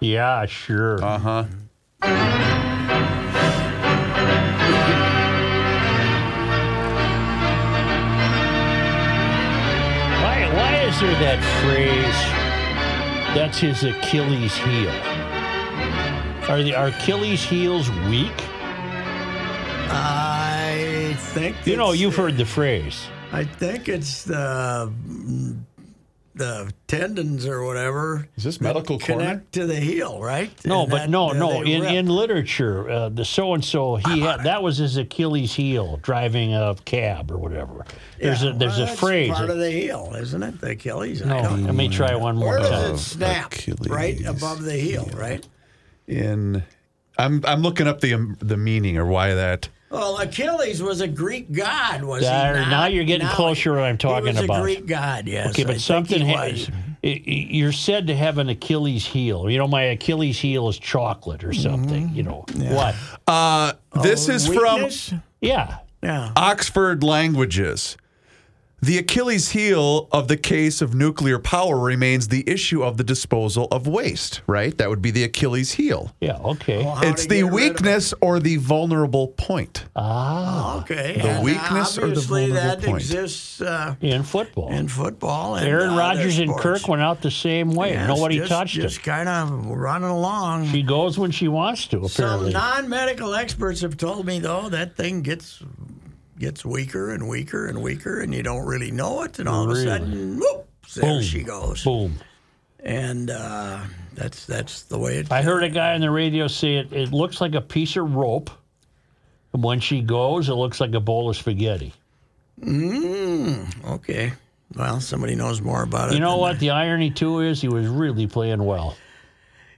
Yeah, sure. Uh huh. Why, why is there that phrase, that's his Achilles heel? Are the are Achilles heels weak? I think You know, it's- you've heard the phrase. I think it's the the tendons or whatever. Is this that medical corner? connect to the heel, right? No, And but that- no, uh, no. In, rip. in literature, uh, the so and so he had that was his Achilles heel driving a cab or whatever. There's Yeah, a there's well, a phrase. Part of the heel, isn't it? The Achilles. no, I let me try one more Where does it snap? Achilles. Right above the heel, right? In, I'm I'm looking up the um, the meaning or why that. Well, Achilles was a Greek god, was There, he? not? now you're getting Now closer to what I'm talking he was about. a Greek god, yes. Okay, but think something he ha- was. i- i- you're said to have an Achilles heel. You know, my Achilles heel is chocolate or something. Mm-hmm. You know what? Uh, this is from Yeah, Yeah. Oxford Languages. The Achilles heel of the case of nuclear power remains the issue of the disposal of waste, right? That would be the Achilles heel. yeah, okay. Well, it's the get it. weakness or the vulnerable point. ah, Okay. The and weakness or the obviously vulnerable that point? exists uh, in football. in football. And Aaron Rodgers and. Kirk went out the same way. Yes, Nobody just, touched Just it. kind of running along. She goes when she wants to. apparently. Some non-medical experts have told me though that thing gets gets weaker and weaker and weaker, and you don't really know it, and all Really? of a sudden, whoop, there Boom. she goes. boom. And uh, that's that's the way it. I heard a guy on the radio say it. It looks like a piece of rope. And when she goes, it looks like a bowl of spaghetti. Mm, Okay. Well, somebody knows more about it. You know what? The irony too is he was really playing well.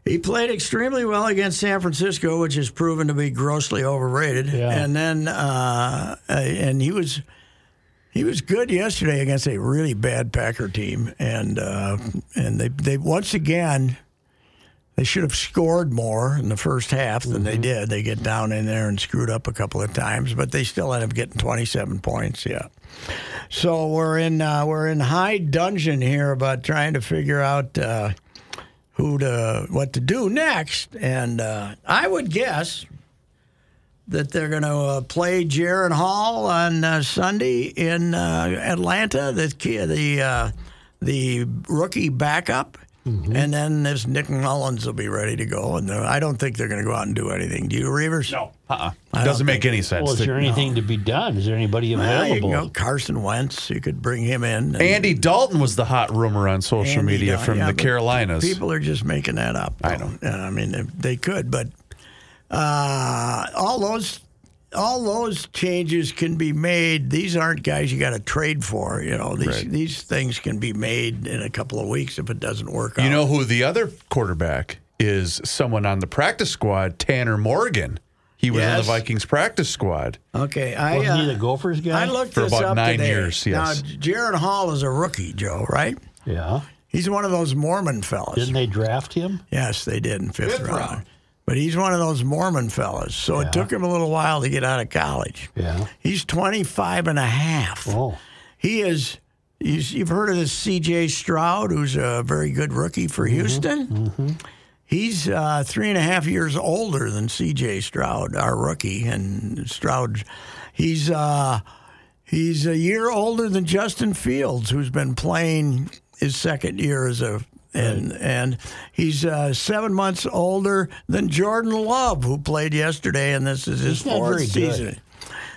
He played extremely well against San Francisco, which has proven to be grossly overrated. Yeah. And then, uh, and he was he was good yesterday against a really bad Packer team, and uh, and they they once again they should have scored more in the first half than they did. They get down in there and screwed up a couple of times, but they still end up getting twenty seven points. Yeah. So we're in uh, we're in high dungeon here about trying to figure out. Uh, who to what to do next. And uh, I would guess that they're going to uh, play Jaren Hall on uh, Sunday in uh, Atlanta. The the uh, the rookie backup. And then this Nick Mullens will be ready to go, and I don't think they're going to go out and do anything. Do you, Reavers? No. Uh-uh. It doesn't make any sense. Well, is to- there anything to be done? Is there anybody Well, you available? can Carson Wentz. You could bring him in. and- Andy Dalton was the hot rumor on social Andy media Dalton. from Yeah, the Carolinas. People are just making that up. I though. know. Uh, I mean, they, they could, but uh, all those all those changes can be made. These aren't guys you got to trade for. You know, these Right. these things can be made in a couple of weeks if it doesn't work out. You know who the other quarterback is? Someone on the practice squad, Tanner Morgan. He was on the Vikings practice squad. Okay, I Wasn't he uh, the Gophers guy? I looked For this about up nine today. years, yes. Now, Jaren Hall is a rookie, Joe. Right? yeah. He's one of those Mormon fellas. Didn't they draft him? Yes, they did in fifth, Fifth round. round. But he's one of those Mormon fellas. So Yeah. it took him a little while to get out of college. Yeah. He's 25 and a half. Oh, He is, you've heard of this CJ Stroud, who's a very good rookie for Mm-hmm. Houston? He's uh, three and a half years older than CJ Stroud, our rookie. And Stroud, he's, uh, he's a year older than Justin Fields, who's been playing his second year as a. And and he's uh, seven months older than Jordan Love, who played yesterday, and this is his He's fourth season.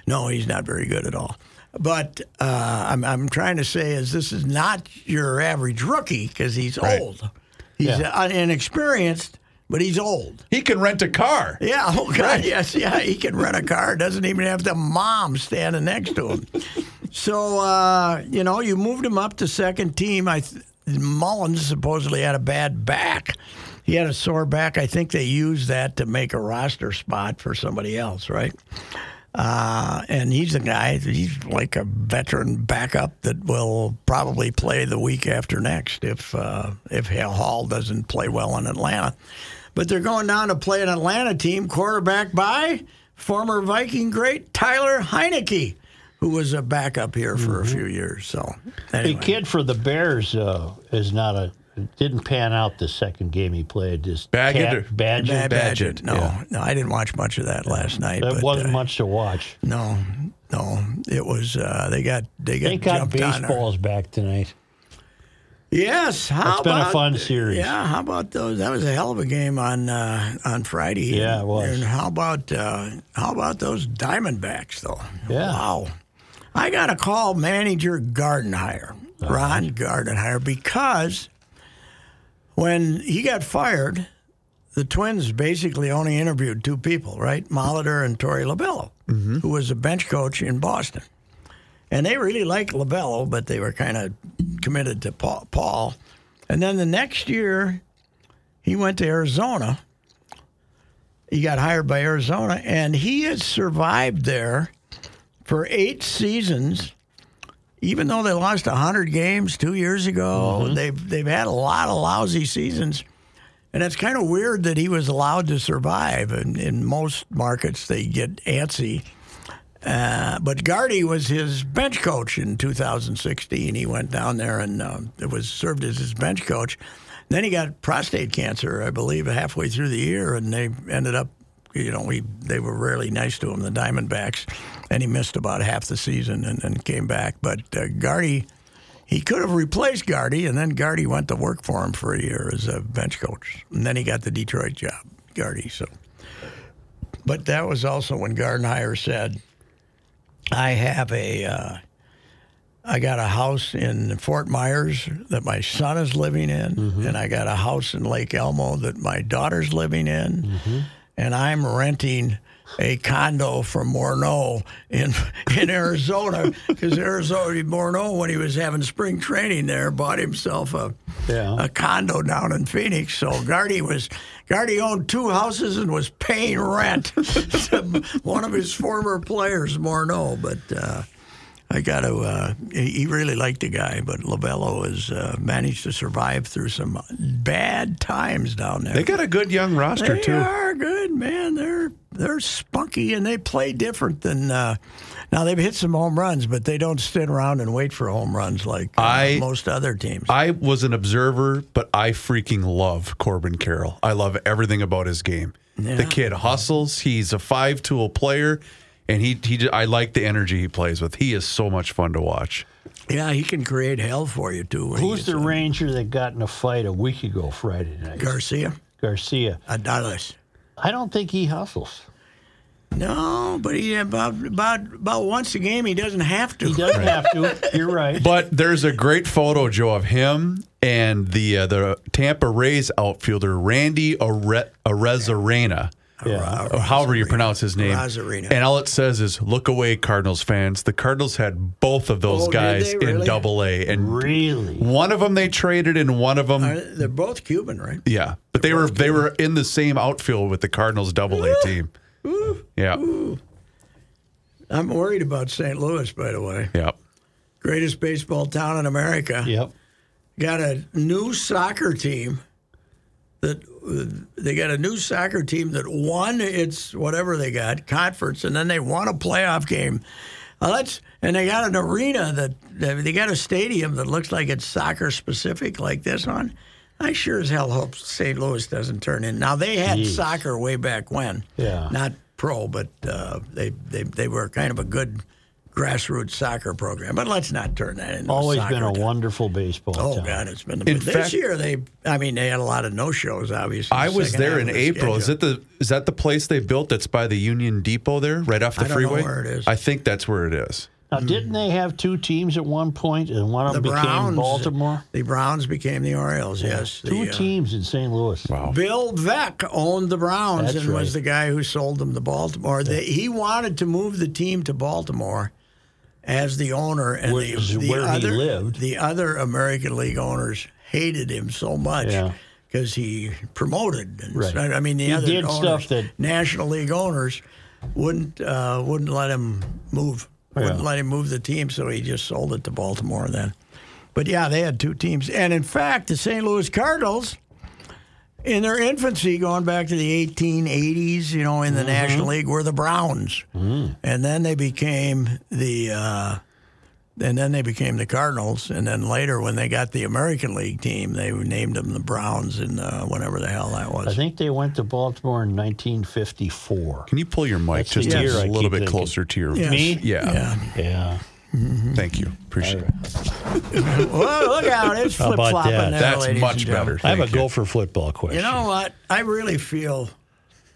No, he's not very good at all. But uh, I'm, I'm trying to say is this is not your average rookie because he's Right. old. He's Yeah. inexperienced, but he's old. He can rent a car. Yeah. Oh God. Yes. Yeah. He can rent a car. Doesn't even have the mom standing next to him. So uh, you know, you moved him up to second team. I th- Mullens supposedly had a bad back. He had a sore back. I think they used that to make a roster spot for somebody else, right? Uh, and he's a guy. He's like a veteran backup that will probably play the week after next if uh, if Hall doesn't play well in Atlanta. But they're going down to play an Atlanta team, quarterback by former Viking great Tyler Heinicke, who was a backup here for a few years. So the kid for the Bears uh, is not a didn't pan out the second game he played. Just Baggett or- Cat- Badger. Badgett, Badgett. No, yeah. no, I didn't watch much of that last night. There but, wasn't uh, much to watch. No, no, it was. Uh, they got they got Thank God jumped on. baseball's back tonight. Yes, how It's been a fun series. Yeah, how about those? That was a hell of a game on uh, on Friday. Yeah, and, it was. And how about uh, how about those Diamondbacks though? Yeah. Wow. I got to call manager Gardenhire, Uh-huh. Ron Gardenhire, because when he got fired, the Twins basically only interviewed two people, right? Molitor and Torey Lovullo, Mm-hmm. who was a bench coach in Boston. And they really liked Labello, but they were kind of committed to Paul, Paul. And then the next year, he went to Arizona. He got hired by Arizona, and he has survived there for eight seasons. Even though they lost hundred games two years ago, they've they've had a lot of lousy seasons, and it's kind of weird that he was allowed to survive. And in most markets, they get antsy. Uh, but Gardy was his bench coach in 2016. He went down there and uh, it was served as his bench coach. Then he got prostate cancer, I believe, halfway through the year, and they ended up, you know, he, they were really nice to him, the Diamondbacks, and he missed about half the season and then came back. But uh, Gardy, he could have replaced Gardy, and then Gardy went to work for him for a year as a bench coach, and then he got the Detroit job, Gardy. So, but that was also when Gardenhire said. I have a, uh, I got a house in Fort Myers that my son is living in, and I got a house in Lake Elmo that my daughter's living in, and I'm renting a condo from Morneau in in Arizona because Arizona Morneau when he was having spring training there bought himself a Yeah. a condo down in Phoenix. So Gardy was Gardy owned two houses and was paying rent to one of his former players, Morneau. But uh, I got to. Uh, he really liked the guy, but Lovullo has uh, managed to survive through some bad times down there. They got a good young roster They too. They are good, man. They're they're spunky and they play different than. Uh, now they've hit some home runs, but they don't sit around and wait for home runs like uh, I- most other teams. I was an observer, but I freaking love Corbin Carroll. I love everything about his game. Yeah. The kid hustles. He's a five tool player, and he he. j- I like the energy he plays with. He is so much fun to watch. Yeah, he can create hell for you too. Who's the on. Ranger that got in a fight a week ago Friday night? Garcia? Garcia. Adolis. I don't think he hustles. No, but he about about about once a game he doesn't have to. He doesn't have to. You're right. But there's a great photo, Joe, of him and the uh, the Tampa Rays outfielder Randy Are- Arozarena. Yeah. Uh, or however you pronounce his name. Arozarena. And all it says is, "Look away, Cardinals fans." The Cardinals had both of those Oh, guys they in? Double A, and Really? one of them they traded, and one of them, Are- They're both Cuban, right? yeah, but they were they were in the same outfield with the Cardinals Double A team. Yeah, I'm worried about St. Louis, by the way. yeah. Greatest baseball town in America. Yep. Got a new soccer team that uh, they got a new soccer team that won its whatever they got conference, and then they won a playoff game. Uh, let's and they got an arena that they got a stadium that looks like it's soccer specific, like this one. I sure as hell hope St. Louis doesn't turn in. Now they had Jeez. soccer way back when, Yeah. not pro, but uh, they they they were kind of a good grassroots soccer program. But let's not turn that into Always a been a soccer town. wonderful baseball Oh town. God, it's been the In this fact- year. They, I mean, they had a lot of no shows. Obviously, I was there in the April. Is it the is that the place they built that's by the Union Depot there, right off the I don't know freeway? where it is. I think that's where it is. Now, didn't they have two teams at one point, and one of the them became Browns? Baltimore? The Browns became the Orioles. Yes, the, Two uh, teams in St. Louis. Wow. Bill Veeck owned the Browns That's and was the guy who sold them to Baltimore. They, he wanted to move the team to Baltimore as the owner, and Where- the, the where he other lived. the other American League owners hated him so much. Yeah. Because he promoted, and Right. I mean the He other did owners, stuff that- National League owners wouldn't uh, wouldn't let him move, wouldn't let him move the team, so he just sold it to Baltimore then. But yeah, they had two teams, and in fact, the St. Louis Cardinals in their infancy, going back to the 1880s, you know, in the National League, were the Browns, and then they became the uh, and then they became the Cardinals. And then later, when they got the American League team, they named them the Browns and uh, whatever the hell that was. I think they went to Baltimore in 1954. Can you pull your mic That's the just a year I little bit thinking. closer to your Yes. Me? Yeah. yeah. Yeah. Thank you. Appreciate it. well, look out! It's flip flopping that? there, That's much and gentlemen. better. I have a Thank you. gopher football question. You know what? I really feel.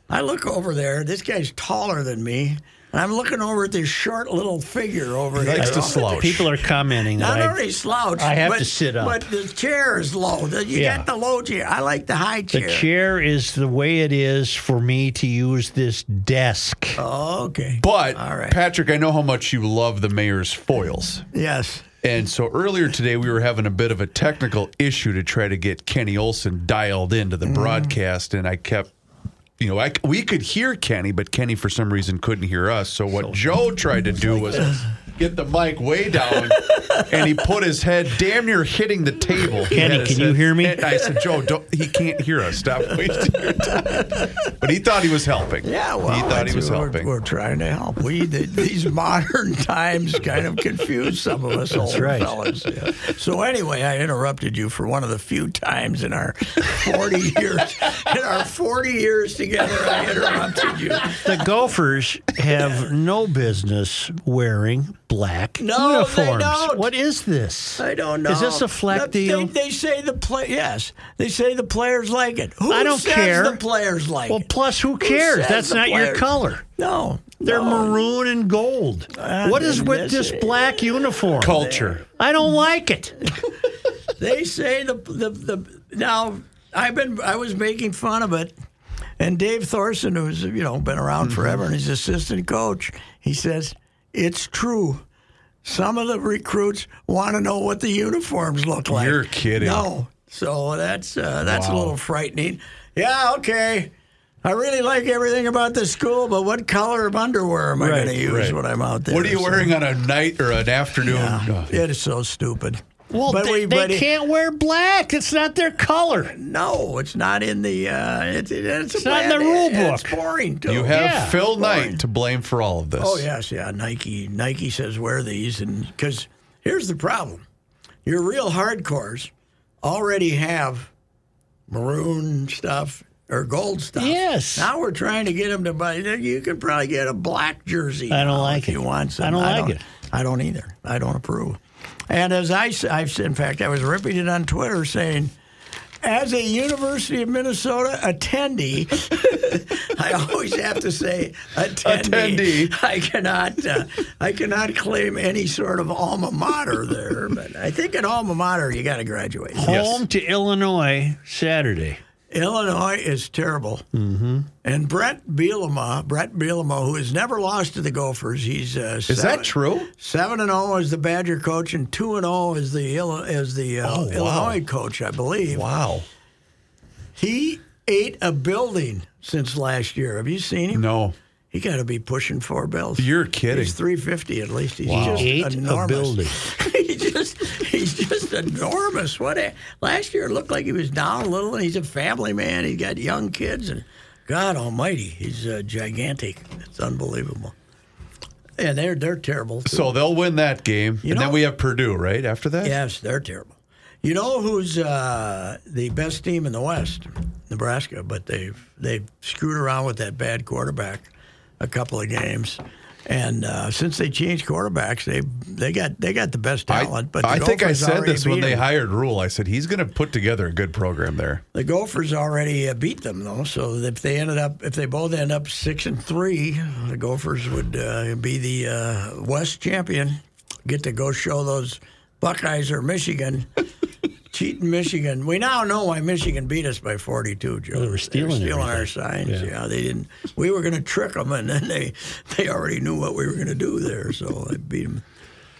I look over there. This guy's taller than me, and I'm looking over at this short little figure over here. likes to slouch. People are commenting Not that I, only slouch, I have but, to sit up. But the chair is low. The- You Yeah. got the low chair. I like the high chair. the chair. chair is the way it is for me to use this desk. Oh, okay. But All right. Patrick, I know how much you love the mayor's foils. yes. And so earlier today, we were having a bit of a technical issue to try to get Kenny Olson dialed into the mm. broadcast, and I kept, you know, I, we could hear Kenny, but Kenny for some reason couldn't hear us. So what Joe tried to do was get the mic way down, and he put his head damn near hitting the table. He Kenny, had his can you hear me? and I said, Joe, don't, he can't hear us. Stop wasting your time. But he thought he was helping. Yeah, well, he thought he that's- was we're, helping. We're trying to help. We the, these modern times kind of confuse some of us old right. fellas. Yeah. So anyway, I interrupted you for one of the few times in our forty years in our forty years together. I interrupted you. The Gophers have no business wearing black No, they uniforms. don't. What is this? I don't know. Is this a fleck They- deal? They, say the play. Yes, they say the players like it. Who I don't says care. The players like well, it. plus, who cares? says That's the not your color. No, They're no. maroon and gold. Ah, what is with this- this black uniform? Culture. I don't like it. They say the, the the now I've been I was making fun of it, and Dave Thorson, who's you know been around Mm-hmm. forever and he's assistant coach, he says it's true. Some of the recruits want to know what the uniforms look like. You're kidding. No, so that's uh, that's a little frightening. Yeah, okay. I really like everything about the school, but what color of underwear am I Right, going to use right. when I'm out there? What are you So- wearing on a night or an afternoon? Yeah, Oh, it is so stupid. Well, But they, we- they but can't wear black. It's not their color. No, it's not in the. Uh, it's it's, It's not in the rule book. It's boring. Too. You have Yeah. Phil Knight to blame for all of this. Oh yes, yeah. Nike Nike says wear these, and because here's the problem: your real hardcores already have maroon stuff or gold stuff. Yes. Now we're trying to get them to buy. You can probably get a black jersey. I don't like if You want some. I don't like it. I don't either. I don't approve. And as I, s- I've said, in fact, I was ripping it on Twitter saying. As a University of Minnesota attendee, I always have to say attendee. Attendee. I cannot, uh, I cannot claim any sort of alma mater there, but I think an alma mater you got to graduate. Home to Illinois Saturday. Illinois is terrible. Mm-hmm. And Brett Bielema, Brett Bielema, who has never lost to the Gophers, he's uh, Is seven, that true? Seven and zero as the Badger coach, and two and zero as the as the uh, Oh, wow. Illinois coach, I believe. Wow. He ate a building since last year. Have you seen him? No. He got to be pushing four bills. You're kidding. He's three fifty at least. He's Wow. just Ate a enormous. building. he just he's just enormous. What a, last year it looked like he was down a little, and he's a family man. He's got young kids, and God Almighty, he's uh, gigantic. It's unbelievable. And they're they're terrible. Too. So they'll win that game. You and then we have Purdue, right? After that? yes, they're terrible. You know who's uh, the best team in the West? Nebraska, but they've they've screwed around with that bad quarterback a couple of games. And uh, since they changed quarterbacks, they they got they got the best I, talent. but the I think I said this when they them. hired Rule. I said he's going to put together a good program there. The Gophers already uh, beat them though, so if they ended up, if they both end up six and three, the Gophers would uh, be the uh, West champion. Get to go show those Buckeyes or Michigan, cheating Michigan. We now know why Michigan beat us by forty-two. Joe, They were stealing stealing our signs. Yeah. Yeah. they didn't. We were going to trick them, and then they they already knew what we were going to do there, so they beat them.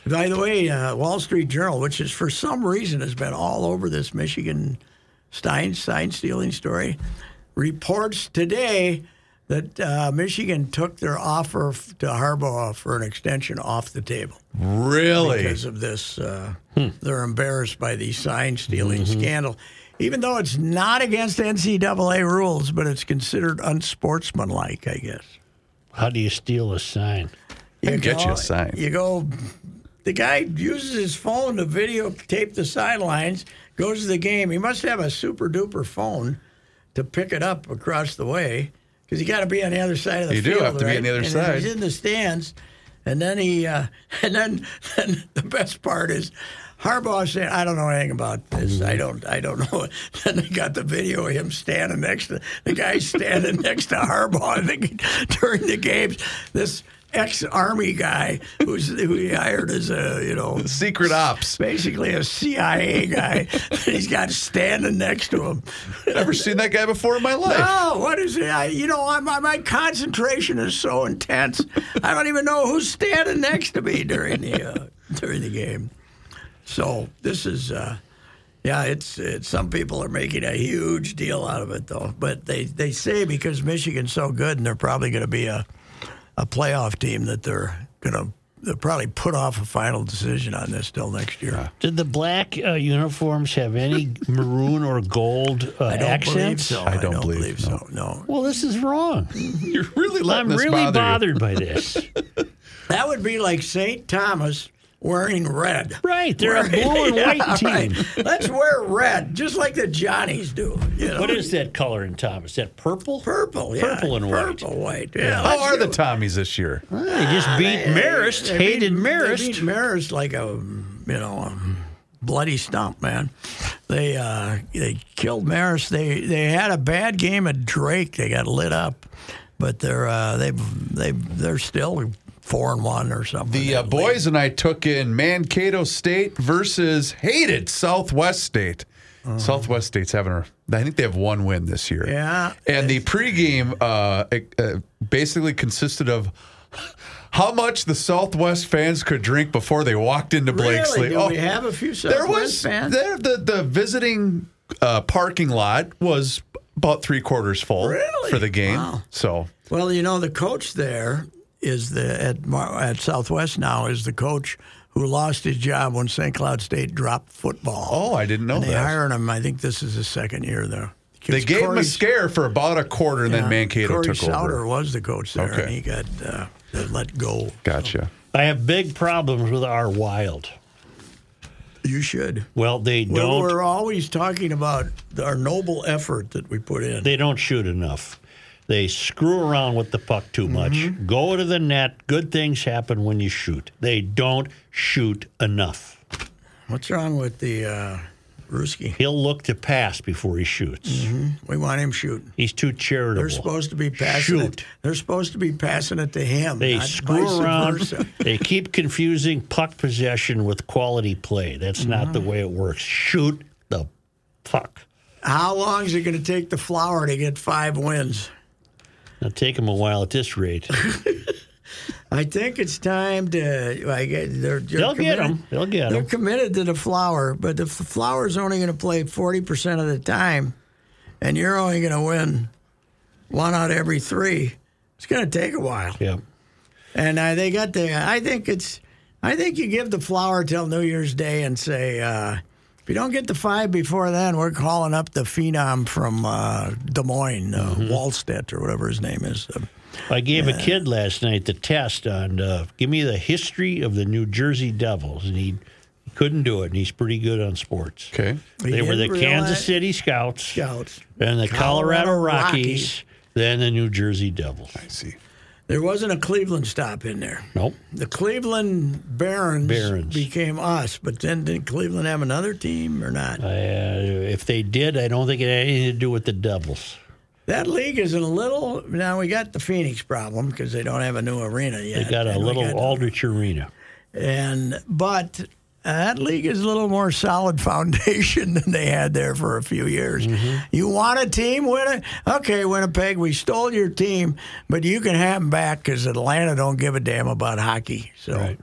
By the way, uh, Wall Street Journal, which is for some reason has been all over this Michigan Stein sign stealing story, reports today that uh, Michigan took their offer f- to Harbaugh for an extension off the table Really? because of this. Uh, They're embarrassed by the sign stealing scandal, even though it's not against NCAA rules, but it's considered unsportsmanlike, I guess. How do you steal a sign? I can get you a sign. You go the guy uses his phone to videotape the sidelines, goes to the game. He must have a super duper phone to pick it up across the way because you got to be on the other side of the field. You do have to be on the other and side. He's in the stands, and then he, uh, and then, then the best part is. Harbaugh said, "I don't know anything about this. I don't. I don't know." Then they got the video of him standing next to the guy standing next to Harbaugh. I think during the games, this ex-army guy who's who he hired as a you know Secret ops. basically a CIA guy. he's got standing next to him. Never seen that guy before in my life. No, what is it? I, you know, I, my, my concentration is so intense. I don't even know who's standing next to me during the uh, during the game. So this is, uh, yeah, it's, it's some people are making a huge deal out of it though. But they they say because Michigan's so good and they're probably going to be a a playoff team that they're going to. They'll probably put off a final decision on this till next year. Did the black uh, uniforms have any maroon or gold uh, I don't accents? believe so. I don't believe, so. No, Well, this is wrong. You're really letting I'm this really bother you. bothered by this. that would be like St. Thomas wearing red. right, they're a blue and white team. right. Let's wear red, just like the Johnnies do. You know? What is that color in Thomas? Is that purple? purple? Yeah, Purple and white. Purple, white. Yeah. How let's are the Tommies this year? They just beat Marist, They hated beat- Marist. They beat Marist like a you know a bloody stump, man. They uh, they killed Marist. They they had a bad game at Drake. They got lit up, but they're uh, they they they're still four and one or something. The uh, boys and I took in Mankato State versus hated Southwest State. Southwest State's having a, I think they have one win this year. Yeah. And the pregame uh, it, uh, basically consisted of how much the Southwest fans could drink before they walked into Blakeslee. Really? Do we have a few there Southwest was fans? there the the visiting uh, parking lot was about three quarters full Really? for the game. Wow. So Well, you know, the coach there is the at at Southwest now is the coach who lost his job when St. Cloud State dropped football. oh, I didn't know and they that. hired him. I think this is his second year there. They gave him a scare for about a quarter, and then Mankato Corey took Sauter over. was the coach there, Okay. and he got uh, let go. Gotcha. I have big problems with our Wild. You should. Well, they Well, don't. we're always talking about our noble effort that we put in. they don't shoot enough. They screw around with the puck too much. Mm-hmm. Go to the net. Good things happen when you shoot. They don't shoot enough. What's wrong with the uh, Ruski? He'll look to pass before he shoots. We want him shooting. He's too charitable. They're supposed to be passing Shoot. it. They're supposed to be passing it to him. They screw around. they keep confusing puck possession with quality play. That's not the way it works. Shoot the puck. How long is it going to take the flower to get five wins? It'll take them a while at this rate. I think it's time to. They're, they're They'll get them. They'll get them. They're committed to the flower, but the flower's only going to play forty percent of the time, and you're only going to win one out of every three, it's going to take a while. Yeah. And uh, they got the. I think it's. I think you give the flower till New Year's Day and say, uh, you don't get the five before then, we're calling up the phenom from uh, Des Moines, uh, Mm-hmm. Wallstedt or whatever his name is. Uh, I gave a kid last night the test on uh, give me the history of the New Jersey Devils, and he couldn't do it. And he's pretty good on sports. Okay. He They were the Kansas realize- City Scouts, Scouts. and the Colorado, Colorado Rockies, Rockies. then the New Jersey Devils. I see. There wasn't a Cleveland stop in there. Nope. The Cleveland Barons, Barons. became us, but then did Cleveland have another team or not? Uh, if they did, I don't think it had anything to do with the Devils. that league is in a little. Now we got the Phoenix problem because they don't have a new arena yet. They got a and little got- Aldrich Arena. and but that league is a little more solid foundation than they had there for a few years. Mm-hmm. You want a team, win it. Okay, Winnipeg, we stole your team, but you can have them back because Atlanta don't give a damn about hockey. So Right.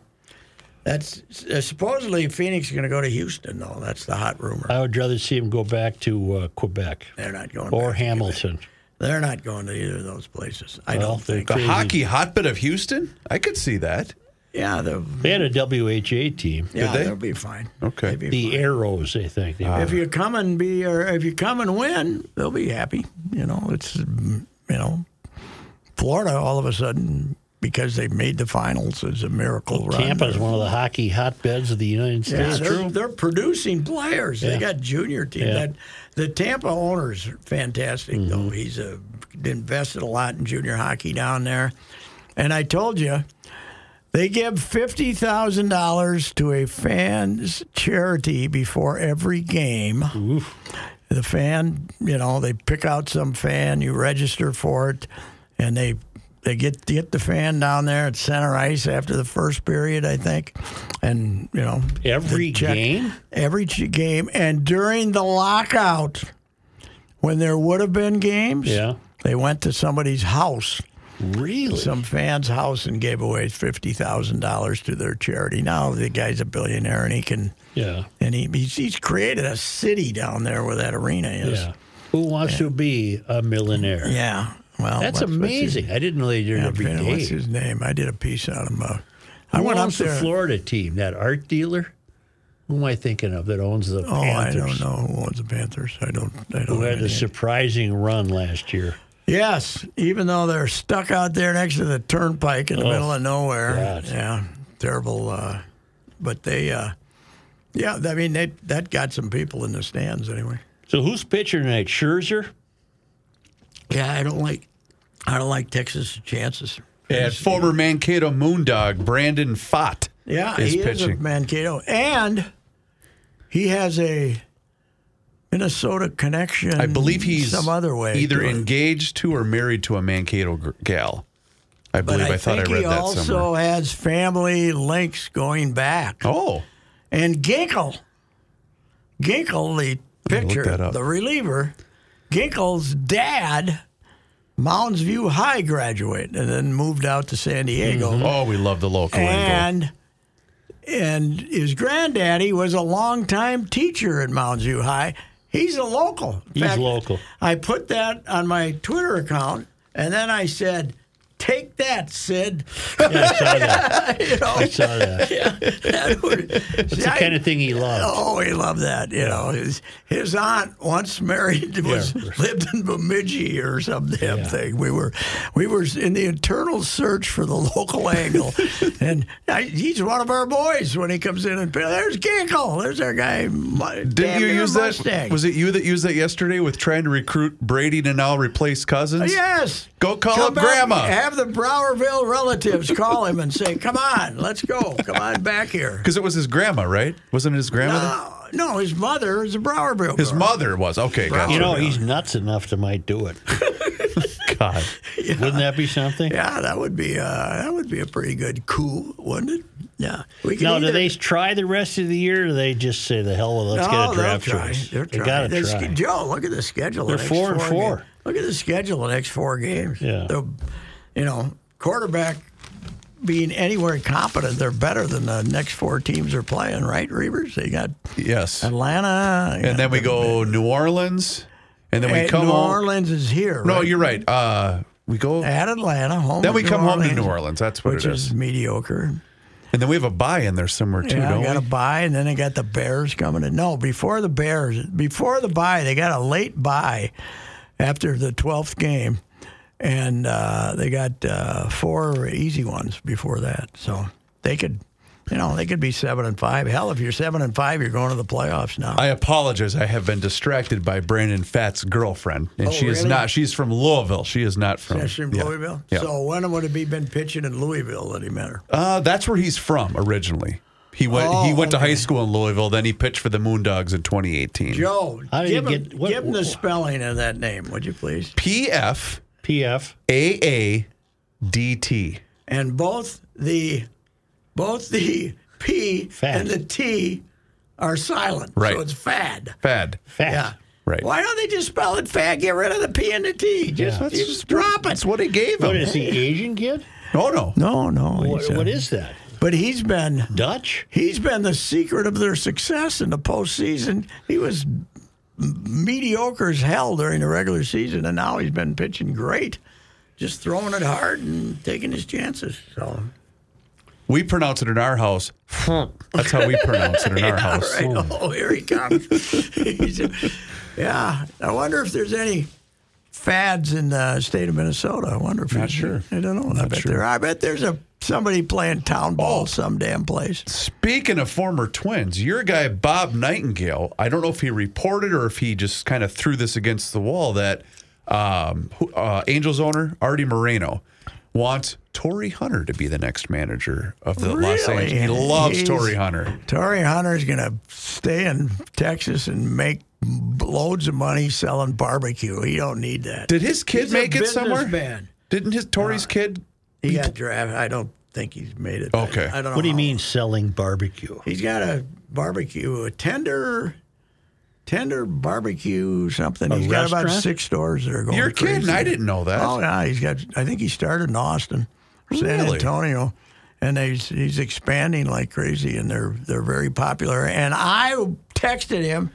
that's uh, supposedly Phoenix is going to go to Houston, though. That's the hot rumor. I would rather see him go back to uh, Quebec They're not going. or back Hamilton. Quebec. They're not going to either of those places. I Well, don't think. The Crazy. hockey hotbed of Houston? I could see that. Yeah, the, They had a WHA team, yeah, they? they'll be fine. Okay. Be the fine. Arrows, I think. They were. if you come and be or if you come and win, they'll be happy. You know, it's you know, Florida all of a sudden because they made the finals is a miracle run. Tampa is one of the hockey hotbeds of the United Yeah, States. they're, they're producing players. They got junior teams. Yeah. That the Tampa owner's are fantastic Mm-hmm. though. He's a, invested a lot in junior hockey down there. And I told you, they give fifty thousand dollars to a fan's charity before every game. The fan, you know, they pick out some fan, you register for it, and they they get get the fan down there at center ice after the first period, I think, and you know Every check- game? every ch- game, and during the lockout, when there would have been games, Yeah. they went to somebody's house Really? some fan's house and gave away fifty thousand dollars to their charity. Now the guy's a billionaire and he can yeah. and he he's, he's created a city down there where that arena is. Yeah. Who wants to be a millionaire? Yeah. Well, That's what's- what's his- amazing. I didn't know they did it yeah, every man, What's his name? I did a piece on him. Uh, I Who went up owns the there. Florida team? That art dealer? Who am I thinking of that owns the Oh, I don't know who owns the Panthers. I don't. I don't. Who had a any- surprising run last year? Yes, even though they're stuck out there next to the turnpike in the Oh, middle of nowhere. God. Yeah, terrible. Uh, but they, uh, yeah, I mean, they, that got some people in the stands anyway. So who's pitching tonight? Scherzer? Yeah, I don't like, I don't like Texas' chances. And former Mankato Moondog Brandon Pfaadt Yeah, is he pitching. is a Mankato, and he has a Minnesota connection. I believe he's some other way either engaged to or married to a Mankato gal. I believe I, I, thought I read that also somewhere. Also has family links going back. Oh, And Ginkel, Ginkel, the pitcher, the reliever, Ginkel's dad, Mounds View High graduate, and then moved out to San Diego. Mm-hmm. oh, we love the local angle. And and his granddaddy was a longtime teacher at Mounds View High. He's a local. In He's fact, local. I put that on my Twitter account, and then I said, "Take that, Sid." Yeah, I saw that. you know, I saw that. Yeah, that would, It's the kind of thing he loved. Oh, he loved that. You know, his his aunt once married was Yeah. lived in Bemidji or some damn Yeah. thing. We were we were in the eternal search for the local angle, and I, he's one of our boys when he comes in and there's Ginkel. There's our guy. Didn't you use that? Was it you that used that yesterday with trying to recruit Brady to now replace Cousins? Yes. Go call Come up Grandma. Have the Browerville relatives call him and say, "Come on, let's go. Come on back here." Because it was his grandma, right? Wasn't it his grandmother? No, no, his mother is a Browerville. His girl. mother was. Okay, gotcha. You know, he's nuts enough to might do it. God. Wouldn't that be something? Yeah, that would be uh, that would be a pretty good coup, wouldn't it? Yeah. We Now, do they try the rest of the year, or do they just say the hell with it, let's No, get a draft try. choice? They're they trying. got to They try. Joe, look at the schedule. the They're next four and four. games. Look at the schedule. The next four games. Yeah. The, you know, quarterback being anywhere competent, they're better than the next four teams are playing, right, Reavers? They got Yes. Atlanta, And then we go New Orleans, and then we And come New home. Orleans is here. No, right? you're right. Uh, we go. at Atlanta, home. Then we New come home to New Orleans. That's what which it is is. mediocre. And then we have a bye in there somewhere too, Yeah, don't got we? a bye, and then they got the Bears coming in. No, before the Bears, before the bye, they got a late bye after the twelfth game, and uh, they got uh, four easy ones before that. So they could, you know, they could be seven and five. Hell, if you're seven and five, you're going to the playoffs now. I apologize. I have been distracted by Brandon Pfaadt's girlfriend, and Oh, she is not. She's from Louisville. She is not from. That's in yeah. Louisville. Yeah. So when would he been pitching in Louisville that he met her? Uh, that's where he's from originally. He went. he Oh, went to high school in Louisville. Then he pitched for the Moondogs in 2018. Joe, give, him, get- what- give him the spelling of that name, would you please? P F PF. A A D T. and both the both the P Fad. and the T are silent. Right. So it's fad. Fad. Fat. Yeah. Right. Why don't they just spell it fad? Get rid of the P and the T. Just, Yeah. just drop it. That's what he gave him. What is he, Asian kid? Oh no. No, no. What, uh, what is that? But he's been Dutch? he's been the secret of their success in the postseason. He was m- mediocre as hell during the regular season, and now he's been pitching great, just throwing it hard and taking his chances. So We pronounce it in our house. That's how we pronounce it in our house. Right. Oh, here he comes. Yeah. I wonder if there's any fads in the state of Minnesota. I wonder if Not sure. I don't know. I bet sure. there. I bet there's a somebody playing town ball Oh. some damn place. Speaking of former twins, your guy Bob Nightingale. I don't know if he reported or if he just kind of threw this against the wall that um, uh, Angels owner Arte Moreno wants Torii Hunter to be the next manager of the Los Really? Angeles. He loves He's- Torii Hunter. Torii Hunter's going to stay in Texas and make loads of money selling barbecue. He don't need that. Did his kid He's a make it somewhere? businessman. Didn't his Torii's kid? He got drafted. I don't think he's made it. Okay. I don't know. What do you how- mean selling barbecue? He's got a barbecue, a tender, tender barbecue something. A He's got about restaurant? six stores that are going. You're crazy. kidding. I didn't know that. Oh yeah, he's got. I think he started in Austin, or San Really? Antonio, and he's he's expanding like crazy, and they're they're very popular. And I texted him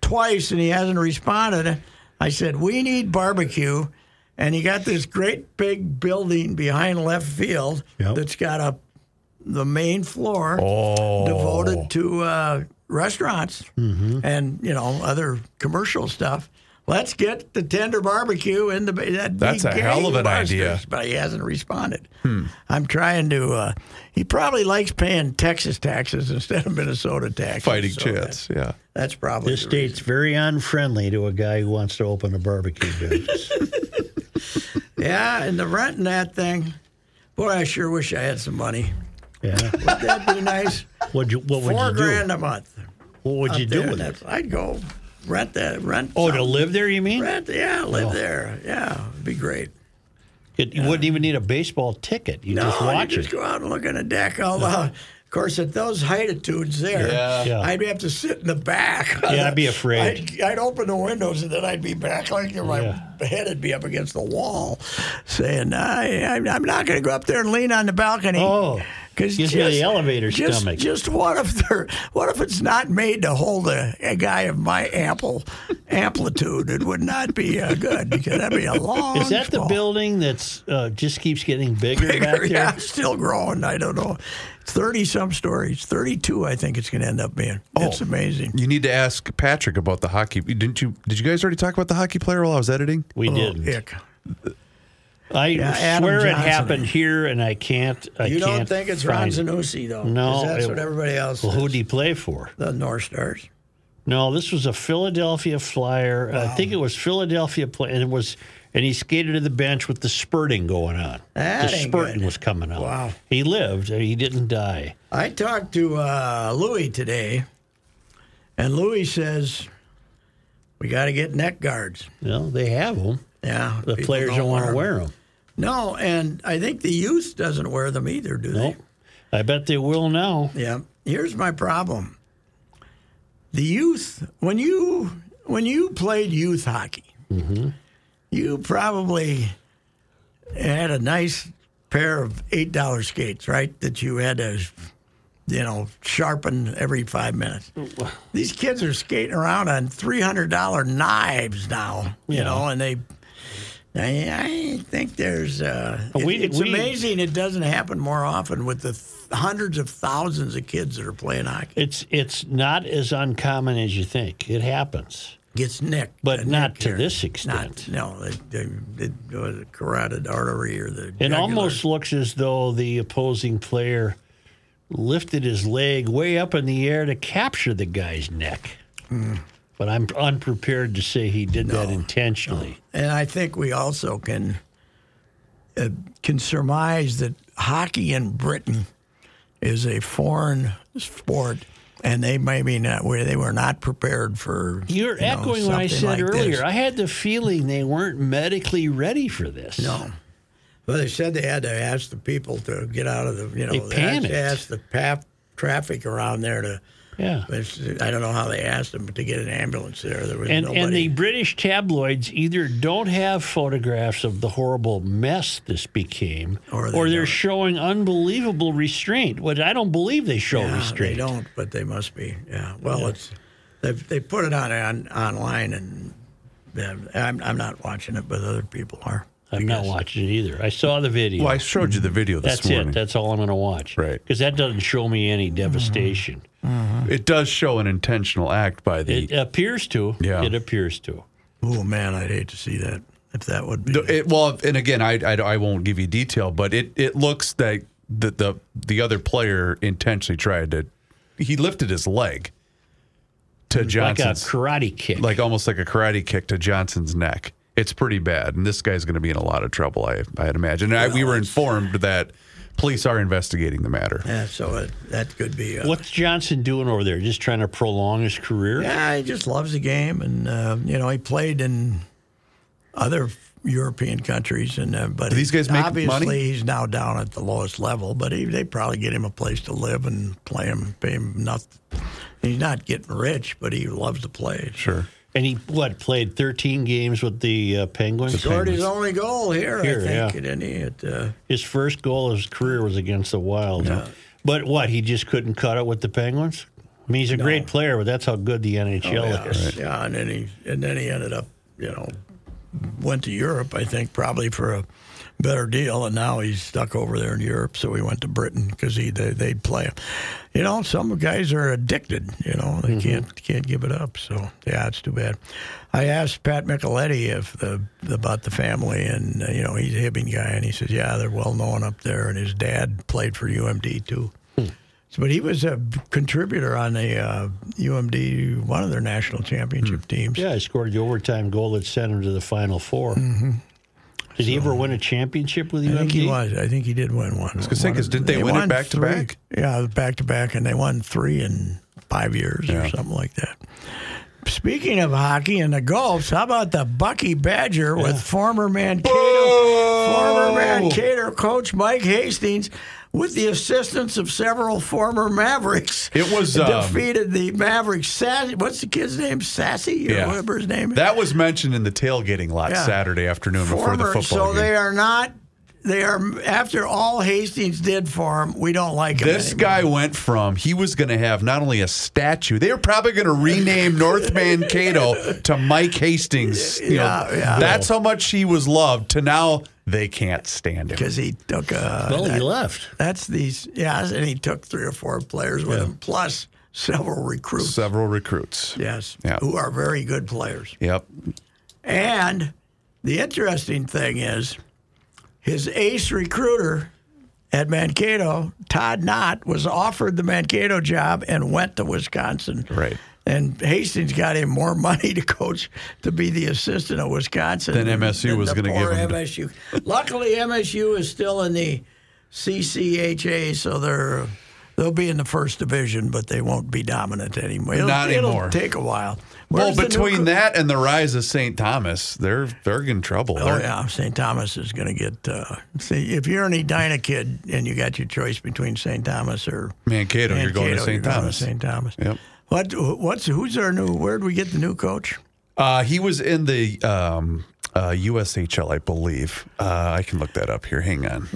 twice, and he hasn't responded. I said we need barbecue, and he got this great big building behind left field Yep. that's got a the main floor Oh. devoted to uh, restaurants and you know other commercial stuff. Let's get the tender barbecue in the. That'd be That's a hell of an gangbusters, idea. But he hasn't responded. I'm trying to. Uh, he probably likes paying Texas taxes instead of Minnesota taxes. Fighting so chance. that- Yeah. that's probably This the state's very unfriendly to a guy who wants to open a barbecue business. Yeah, and the rent and that thing. Boy, I sure wish I had some money. yeah. Would that be nice? What'd you, what would Four you do? grand a month. What would you do with it? I'd go rent that rent. Oh, to live there, you mean? Rent, yeah, live Oh. there. Yeah, it'd be great. It- you wouldn't even need a baseball ticket. You No, just watch you just it. go out and look at a deck. Although, uh-huh. of course, at those altitudes there, Yeah. Yeah. I'd have to sit in the back. Yeah, I'd be afraid. I'd, I'd open the windows and then I'd be back like my Yeah. head would be up against the wall, saying, I, I'm I'm not going to go up there and lean on the balcony. Oh, Because gives me the elevator just, stomach. Just what if they're what if it's not made to hold a, a guy of my ample amplitude? It would not be uh, good because that'd be a long. Is that the building that's uh, just keeps getting bigger, back Bigger, there? yeah, still growing. I don't know. Thirty some stories. Thirty-two, I think it's going to end up being. Oh, it's Oh. amazing. You need to ask Patrick about the hockey. Didn't you? Did you guys already talk about the hockey player while I was editing? We Oh, didn't. ick. I Yeah, Adam swear it happened here, and I can't. I You don't can't think it's Ron find it. Zanussi though? No, 'Cause that's it- what everybody else. Well, who'd he play for? the North Stars. No, this was a Philadelphia Flyer. I think it was Philadelphia play, and it was, and he skated to the bench with the spurting going on. That the spurting good. was coming out. Wow. He lived. He didn't die. I talked to uh, Louis today, and Louis says we got to get neck guards. Know, they have them. Yeah, The players don't want to wear them. No, and I think the youth doesn't wear them either, do No, they? I bet they will now. Yeah. Here's my problem. The youth, when you when you played youth hockey, you probably had a nice pair of eight dollar skates, right? That you had to, you know, sharpen every five minutes. These kids are skating around on three hundred dollar knives now, you Yeah. know, and they. I, I think there's. Uh, it- We- it's we- amazing it doesn't happen more often with the th- hundreds of thousands of kids that are playing hockey. It's it's not as uncommon as you think. It happens, Gets nicked, but not to this extent. Not, no, it, it, it was a carotid artery or the. It jugular. almost looks as though the opposing player lifted his leg way up in the air to capture the guy's neck. Hmm. But I'm unprepared to say he did that intentionally. And I think we also can uh, can surmise that hockey in Britain is a foreign sport, and they maybe not where they were not prepared for. You're you know, echoing what I said like earlier. this. I had the feeling they weren't medically ready for this. No. Well, they said they had to ask the people to get out of the, you know, They had to panicked. ask the pap- traffic around there to. Yeah. I don't know how they asked them to get an ambulance there. There was And, nobody. and the British tabloids either don't have photographs of the horrible mess this became, Or they are don't. showing unbelievable restraint, which I don't believe they show yeah, restraint. they don't, but they must be. Yeah. Well, it's they they put it on, on online, and I'm I'm not watching it, but other people are. I'm not watching it either. I saw the video. Well, I showed you the video this That's morning. it. That's all I'm going to watch. Right. Because that doesn't show me any devastation. Mm-hmm. it does show an intentional act by the. It appears to. Yeah. It appears to. Oh man, I'd hate to see that. if that would be. It, well, and again, I, I, I won't give you detail, but it, it looks that the, the the other player intentionally tried to. He lifted his leg to Like a Johnson's, karate kick. like almost like a karate kick to Johnson's neck. It's pretty bad, and this guy's going to be in a lot of trouble. I I'd imagine. And I, we were informed that police are investigating the matter. yeah, so it, that could be. Uh, What's Johnson doing over there? Just trying to prolong his career? Yeah, he just loves the game, and uh, you know he played in other European countries, and uh, but Do these guys make obviously money? he's now down at the lowest level. But he, they probably get him a place to live and play him, pay him nothing. He's not getting rich, but he loves to play. Sure. And he what played 13 games with the uh, Penguins. Scored his only goal here, Here, I think, yeah. didn't he? At, uh, His first goal of his career was against the Wild. Yeah. But what? He just couldn't cut it with the Penguins. I mean, he's a great player, but that's how good the NHL Oh, yeah, is. yeah, and then he and then he ended up, you know, went to Europe. I think probably for a better deal, and now he's stuck over there in Europe. So he went to Britain because he they, they'd play him. You know, some guys are addicted. You know, they can't can't give it up. So yeah, it's too bad. I asked Pat Micheletti if the about the family, and uh, you know he's a Hibbing guy, and he says, yeah, they're well known up there, and his dad played for UMD too. So, But he was a contributor on the uh, UMD, one of their national championship teams. Yeah, he scored the overtime goal that sent him to the Final 4 Did he ever win a championship with UMD? I think he was. I think he did win one. I was gonna say, 'cause didn't they win it back to back? Yeah, back to back, and they won three in five years or something like that. Speaking of hockey and the Gophers, how about the Bucky Badger with former Mankato, former Mankato coach Mike Hastings, with the assistance of several former Mavericks. It was, um, defeated the Mavericks. Sassy, what's the kid's name? Sassy or Yeah. whatever his name is. That was mentioned in the tailgating lot Yeah. Saturday afternoon before the football So game. they are not. They are after all Hastings did for him. We don't like him. This anymore. guy went from he was going to have not only a statue, they were probably going to rename North Mankato to Mike Hastings. You know, Yeah, yeah. That's how much he was loved. To now they can't stand him. because he took a. Well, he left. That's these. Yeah, and he took three or four players with him, plus several recruits. Several recruits. yes, Yeah. who are very good players. Yep. And the interesting thing is, his ace recruiter at Mankato, Todd Knott, was offered the Mankato job and went to Wisconsin. Right. And Hastings got him more money to coach to be the assistant at Wisconsin Than MSU was gonna give him to- MSU. Luckily, MSU is still in the CCHA, so they're they'll be in the first division, but they won't be dominant anymore. It'll, Not it'll take a while. Well, Where's new between co- that and the rise of St. Thomas, they're they're in trouble. Oh yeah, St. Thomas is going to get. Uh, see, if you're an Edina kid and you got your choice between St. Thomas or Mankato, you're going to St. Thomas. St. Thomas. Yep. What? What's who's our new? Where would we get the new coach? Uh, he was in the um, uh, USHL, I believe. Uh, I can look that up here. Hang on.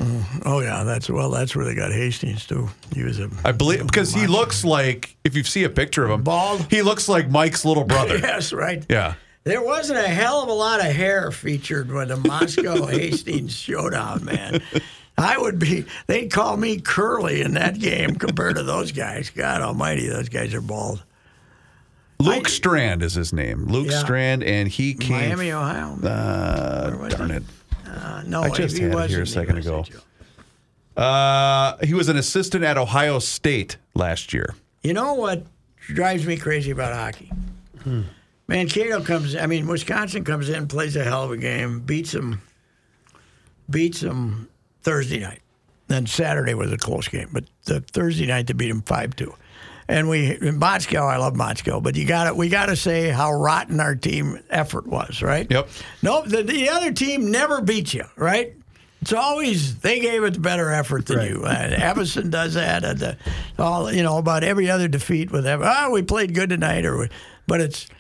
Oh yeah, that's well. That's where they got Hastings too. He was a. I believe because he looks like if you see a picture of him, Bald? He looks like Mike's little brother. Yes, right. yeah. There wasn't a hell of a lot of hair featured with the Moscow Hastings showdown, man. I would be. They'd call me curly in that game compared to those guys. God Almighty, those guys are bald. Luke Strand is his name. Luke Yeah. Strand, and he came. Miami, Ohio. Uh, darn it. Uh, no, I just he had it was here a second ago. Uh, he was an assistant at Ohio State last year. You know what drives me crazy about hockey? Mankato comes. I mean, Wisconsin comes in, plays a hell of a game, beats them, beats them Thursday night. Then Saturday was a close game, but the Thursday night they beat them five two. And we in Moscow, I love Moscow, but you got to we got to say how rotten our team effort was, right? Yep. No, the, the other team never beat you, right? It's always they gave it better effort than you. Uh, Avison does that. And the, all you know about every other defeat with them. Oh, we played good tonight, or but it's it,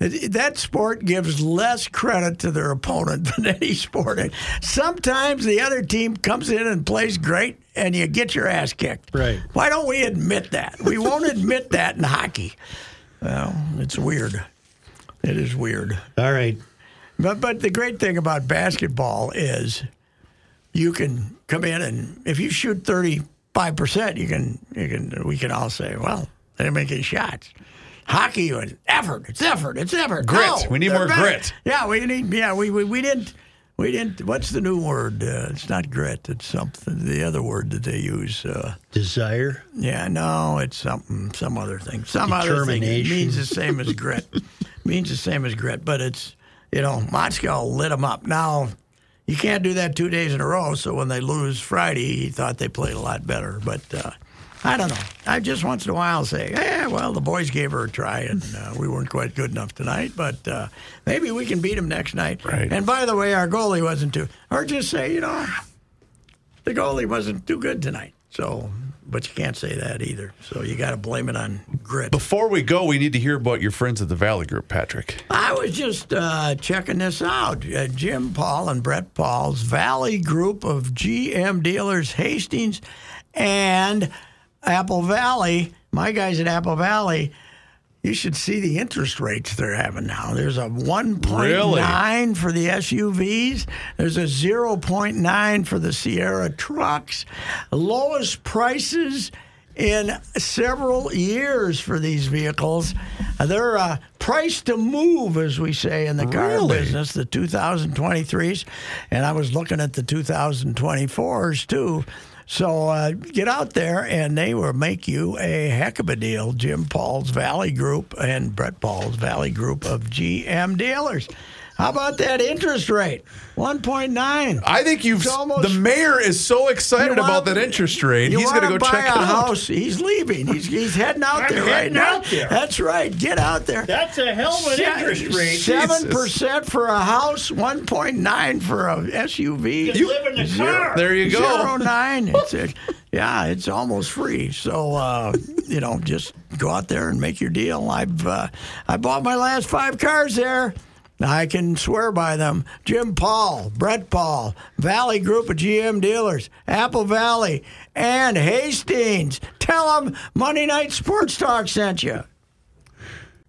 that sport gives less credit to their opponent than any sport. Sometimes the other team comes in and plays great, and you get your ass kicked. Right. Why don't we admit that? We won't admit that in hockey. Well, it's weird. It is weird. All right. But but the great thing about basketball is you can come in and if you shoot thirty five percent, you can you can we can all say, well, they didn't make any shots. Hockey was effort. It's effort. It's effort. Grit. No, We need more better. grit. Yeah, we need. Yeah, we we, we didn't. We didn't. What's the new word? Uh, it's not grit. It's something. The other word that they use. Uh, Desire. yeah, no, it's something. Some other thing. Some other thing. It means the same as grit. means the same as grit, but it's you know Moscow lit them up. Now you can't do that two days in a row. So when they lose Friday, he thought they played a lot better. But uh, I don't know. I just once in a while say, yeah, well, the boys gave her a try, and uh, we weren't quite good enough tonight. But uh, maybe we can beat them next night. Right. And by the way, our goalie wasn't too. Or just say, you know, the goalie wasn't too good tonight. So, but you can't say that either. So you got to blame it on grit. Before we go, we need to hear about your friends at the Valley Group, Patrick. I was just uh, checking this out. Uh, Jim Paul and Brett Paul's Valley Group of GM dealers, Hastings and Apple Valley. My guys at Apple Valley, you should see the interest rates they're having now. There's a 1.9 for the SUVs. There's a 0.9 for the Sierra trucks. Lowest prices in several years for these vehicles. Uh, They're uh, priced to move, as we say in the car Really? business, the 2023s. And I was looking at the 2024s too. So uh, get out there, and they will make you a heck of a deal. Jim Paul's Valley Group and Brett Paul's Valley Group of GM dealers. How about that interest rate? 1.9. I think you've. It's almost- the mayor is so excited You about that interest rate. He's going to go buy check a it out. house. He's leaving. He's, he's heading out I'm there right heading now. out there. That's right. Get out there. That's a hell of an interest rate. Seven percent for a house, one point nine for a SUV. You live in the car. There you go. Zero nine. It's a, yeah, it's almost free. So uh, you know, just go out there and make your deal. I've uh, I bought my last five cars there. I can swear by them. Jim Paul, Brett Paul, Valley Group of GM dealers, Apple Valley, and Hastings. Tell them Monday Night Sports Talk sent you.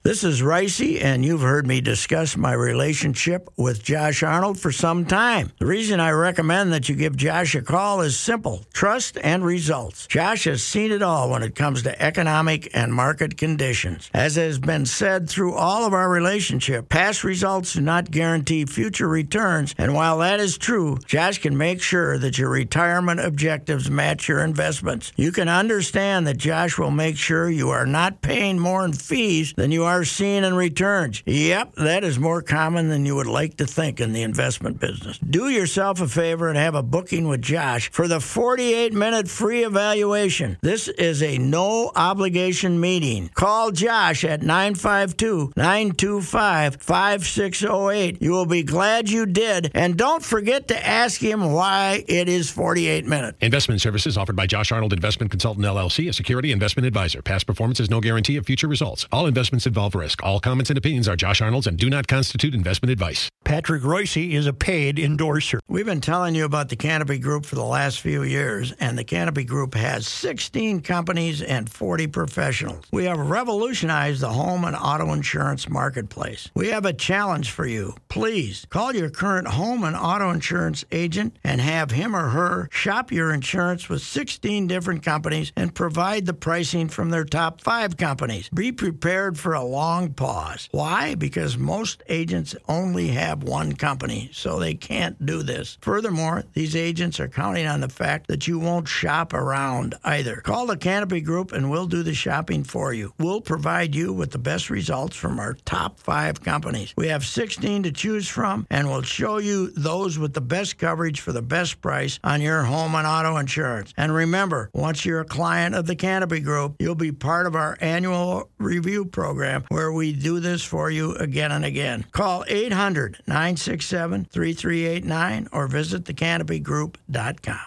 This is Reusse, and you've heard me discuss my relationship with Josh Arnold for some time. The reason I recommend that you give Josh a call is simple trust and results. Josh has seen it all when it comes to economic and market conditions. As has been said through all of our relationship, past results do not guarantee future returns, and while that is true, Josh can make sure that your retirement objectives match your investments. You can understand that Josh will make sure you are not paying more in fees than you are seeing in returns. Yep, that is more common than you would like to think in the investment business. Do yourself a favor and have a booking with Josh for the 48 minute free evaluation. This is a no obligation meeting. Call Josh at 952 925 5608. You will be glad you did. And don't forget to ask him why it is 48 minutes. Investment services offered by Josh Arnold Investment Consultant LLC, a security investment advisor. Past performance is no guarantee of future results. All investments involve risk. All comments and opinions are Josh Arnold's and do not constitute investment advice. Patrick Reusse is a paid endorser. We've been telling you about the Canopy Group for the last few years, and the Canopy Group has 16 companies and 40 professionals. We have revolutionized the home and auto insurance marketplace. We have a challenge for you. Please call your current home and auto insurance agent and have him or her shop your insurance with 16 different companies and provide the pricing from their top five companies. Be prepared for a long pause. Why? Because most agents only one company, so they can't do this. Furthermore, these agents are counting on the fact that you won't shop around either. Call the Canopy Group and we'll do the shopping for you. We'll provide you with the best results from our top five companies. We have 16 to choose from, and we'll show you those with the best coverage for the best price on your home and auto insurance. And remember, once you're a client of the Canopy Group, you'll be part of our annual review program where we do this for you again and again. Call 800 967 3389 or visit thecanopygroup.com.